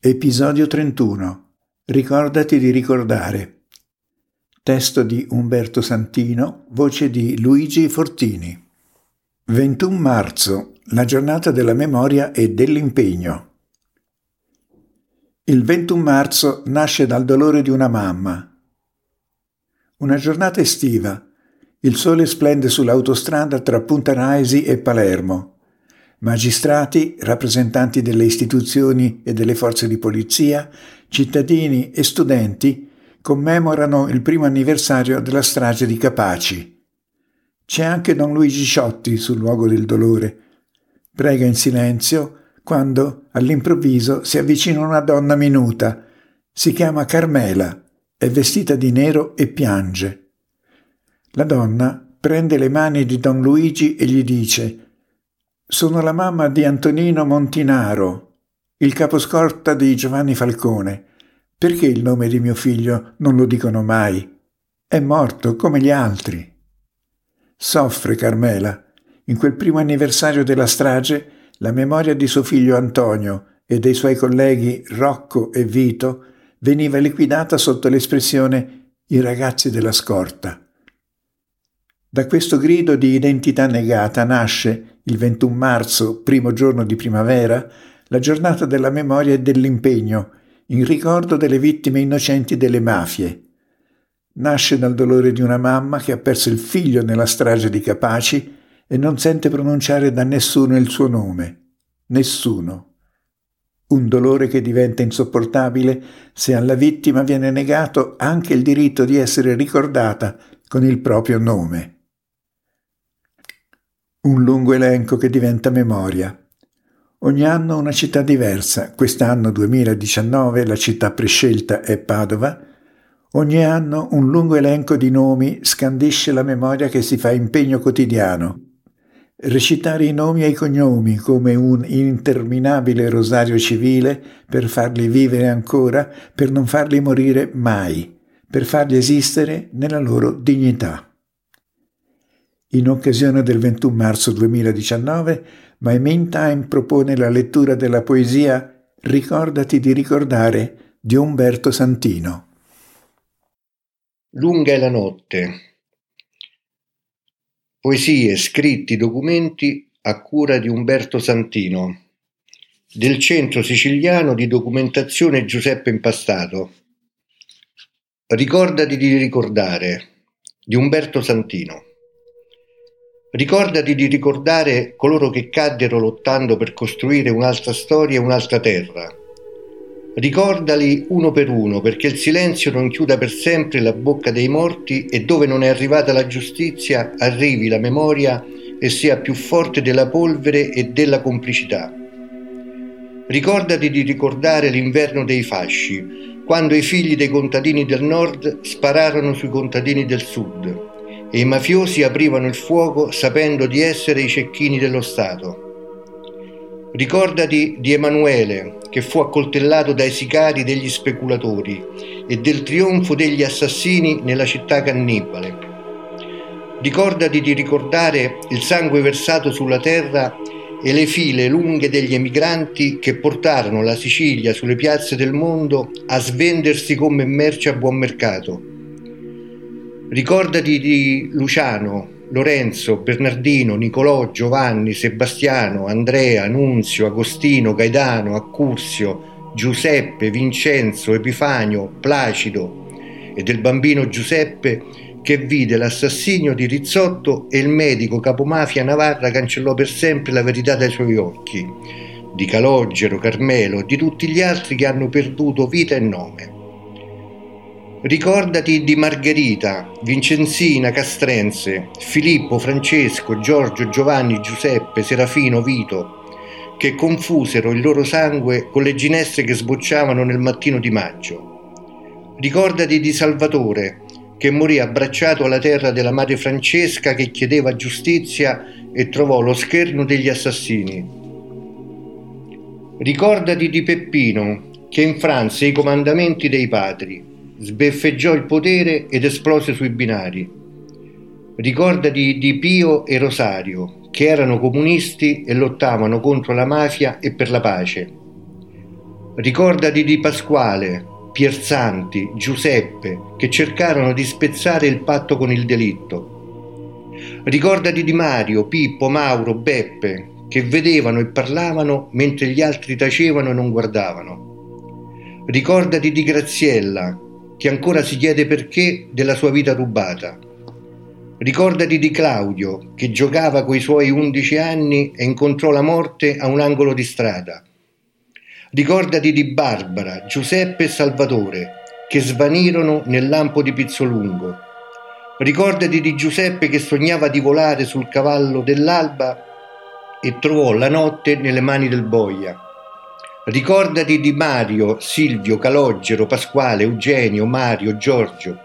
Episodio 31. Ricordati di ricordare. Testo di Umberto Santino, voce di Luigi Fortini. 21 marzo, la giornata della memoria e dell'impegno. Il 21 marzo nasce dal dolore di una mamma. Una giornata estiva. Il sole splende sull'autostrada tra Punta Raisi e Palermo. Magistrati, rappresentanti delle istituzioni e delle forze di polizia, cittadini e studenti commemorano il primo anniversario della strage di Capaci. C'è anche Don Luigi Ciotti sul luogo del dolore. Prega in silenzio quando all'improvviso si avvicina una donna minuta. Si chiama Carmela, è vestita di nero e piange. La donna prende le mani di Don Luigi e gli dice sono la mamma di Antonino Montinaro, il caposcorta di Giovanni Falcone. Perché il nome di mio figlio non lo dicono mai? È morto come gli altri. Soffre Carmela. In quel primo anniversario della strage, la memoria di suo figlio Antonio e dei suoi colleghi Rocco e Vito veniva liquidata sotto l'espressione i ragazzi della scorta. Da questo grido di identità negata nasce il 21 marzo, primo giorno di primavera, la giornata della memoria e dell'impegno, in ricordo delle vittime innocenti delle mafie. Nasce dal dolore di una mamma che ha perso il figlio nella strage di Capaci e non sente pronunciare da nessuno il suo nome. Nessuno. Un dolore che diventa insopportabile se alla vittima viene negato anche il diritto di essere ricordata con il proprio nome. Un lungo elenco che diventa memoria. Ogni anno una città diversa, quest'anno 2019 la città prescelta è Padova. Ogni anno un lungo elenco di nomi scandisce la memoria che si fa impegno quotidiano. Recitare i nomi e i cognomi come un interminabile rosario civile per farli vivere ancora, per non farli morire mai, per farli esistere nella loro dignità. In occasione del 21 marzo 2019, My Meantime propone la lettura della poesia Ricordati di ricordare di Umberto Santino. Lunga è la notte. Poesie, scritti, documenti a cura di Umberto Santino, del Centro Siciliano di Documentazione Giuseppe Impastato. Ricordati di ricordare di Umberto Santino. Ricordati di ricordare coloro che caddero lottando per costruire un'altra storia e un'altra terra. Ricordali uno per uno perché il silenzio non chiuda per sempre la bocca dei morti e dove non è arrivata la giustizia arrivi la memoria e sia più forte della polvere e della complicità. Ricordati di ricordare l'inverno dei fasci, quando i figli dei contadini del nord spararono sui contadini del sud e i mafiosi aprivano il fuoco sapendo di essere i cecchini dello Stato. Ricordati di Emanuele, che fu accoltellato dai sicari degli speculatori e del trionfo degli assassini nella città cannibale. Ricordati di ricordare il sangue versato sulla terra e le file lunghe degli emigranti che portarono la Sicilia sulle piazze del mondo a svendersi come merce a buon mercato Ricordati di Luciano, Lorenzo, Bernardino, Nicolò, Giovanni, Sebastiano, Andrea, Nunzio, Agostino, Gaetano, Accursio, Giuseppe, Vincenzo, Epifanio, Placido e del bambino Giuseppe che vide l'assassinio di Rizzotto e il medico capomafia Navarra cancellò per sempre la verità dai suoi occhi, di Calogero, Carmelo e di tutti gli altri che hanno perduto vita e nome. Ricordati di Margherita, Vincenzina, Castrense, Filippo, Francesco, Giorgio, Giovanni, Giuseppe, Serafino, Vito, che confusero il loro sangue con le ginestre che sbocciavano nel mattino di maggio. Ricordati di Salvatore, che morì abbracciato alla terra della madre Francesca che chiedeva giustizia e trovò lo scherno degli assassini. Ricordati di Peppino, che infranse i comandamenti dei padri sbeffeggiò il potere ed esplose sui binari. Ricordati di Pio e Rosario, che erano comunisti e lottavano contro la mafia e per la pace. Ricordati di Pasquale, Piersanti, Giuseppe, che cercarono di spezzare il patto con il delitto. Ricordati di Mario, Pippo, Mauro, Beppe, che vedevano e parlavano mentre gli altri tacevano e non guardavano. Ricordati di Graziella, che ancora si chiede perché della sua vita rubata. Ricordati di Claudio, che giocava coi suoi undici anni e incontrò la morte a un angolo di strada. Ricordati di Barbara, Giuseppe e Salvatore, che svanirono nel lampo di Pizzolungo. Ricordati di Giuseppe che sognava di volare sul cavallo dell'alba e trovò la notte nelle mani del boia. Ricordati di Mario, Silvio, Calogero, Pasquale, Eugenio, Mario, Giorgio,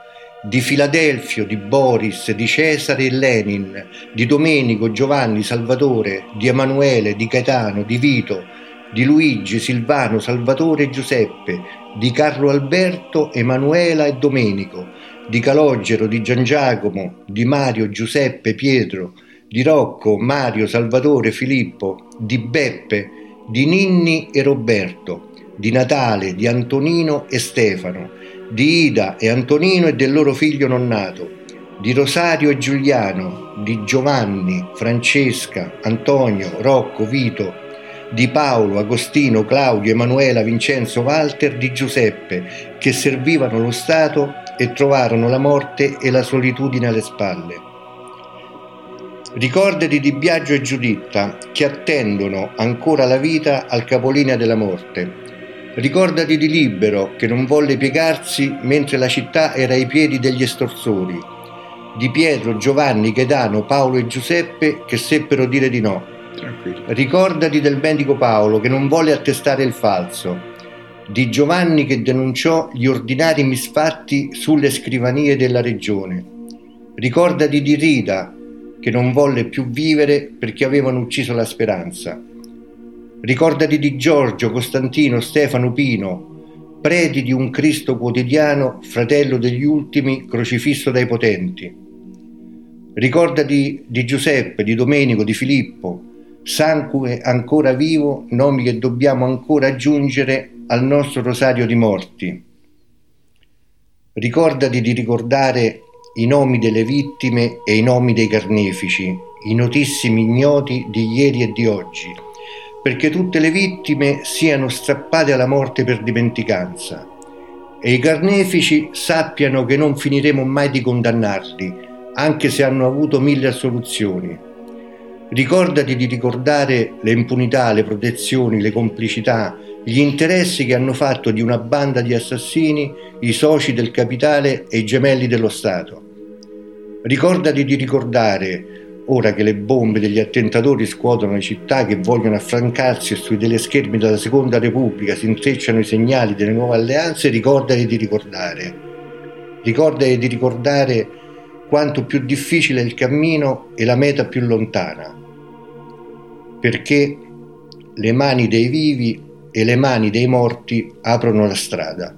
di Filadelfio, di Boris, di Cesare e Lenin, di Domenico, Giovanni, Salvatore, di Emanuele, di Gaetano, di Vito, di Luigi, Silvano, Salvatore e Giuseppe, di Carlo Alberto, Emanuela e Domenico, di Calogero, di Gian Giacomo, di Mario, Giuseppe, Pietro, di Rocco, Mario, Salvatore, Filippo, di Beppe, di Ninni e Roberto, di Natale, di Antonino e Stefano, di Ida e Antonino e del loro figlio non nato, di Rosario e Giuliano, di Giovanni, Francesca, Antonio, Rocco, Vito, di Paolo, Agostino, Claudio, Emanuela, Vincenzo, Walter, di Giuseppe, che servivano lo Stato e trovarono la morte e la solitudine alle spalle. Ricordati di Biagio e Giuditta che attendono ancora la vita al capolinea della morte. Ricordati di Libero che non volle piegarsi mentre la città era ai piedi degli estorsori. Di Pietro, Giovanni, Gaetano, Paolo e Giuseppe che seppero dire di no. Tranquillo. Ricordati del medico Paolo che non volle attestare il falso. Di Giovanni che denunciò gli ordinari misfatti sulle scrivanie della regione. Ricordati di Rita che non volle più vivere perché avevano ucciso la speranza. Ricordati di Giorgio, Costantino, Stefano, Pino, preti di un Cristo quotidiano, fratello degli ultimi, crocifisso dai potenti. Ricordati di Giuseppe, di Domenico, di Filippo, sangue ancora vivo, nomi che dobbiamo ancora aggiungere al nostro rosario di morti. Ricordati di ricordare i nomi delle vittime e i nomi dei carnefici, i notissimi ignoti di ieri e di oggi, perché tutte le vittime siano strappate alla morte per dimenticanza e i carnefici sappiano che non finiremo mai di condannarli, anche se hanno avuto mille assoluzioni. Ricordati di ricordare le impunità, le protezioni, le complicità, gli interessi che hanno fatto di una banda di assassini i soci del capitale e i gemelli dello Stato. Ricordati di ricordare, ora che le bombe degli attentatori scuotono le città che vogliono affrancarsi e sui teleschermi della Seconda Repubblica si intrecciano i segnali delle nuove alleanze, ricordati di ricordare. Ricordati di ricordare quanto più difficile è il cammino e la meta più lontana, perché le mani dei vivi e le mani dei morti aprono la strada.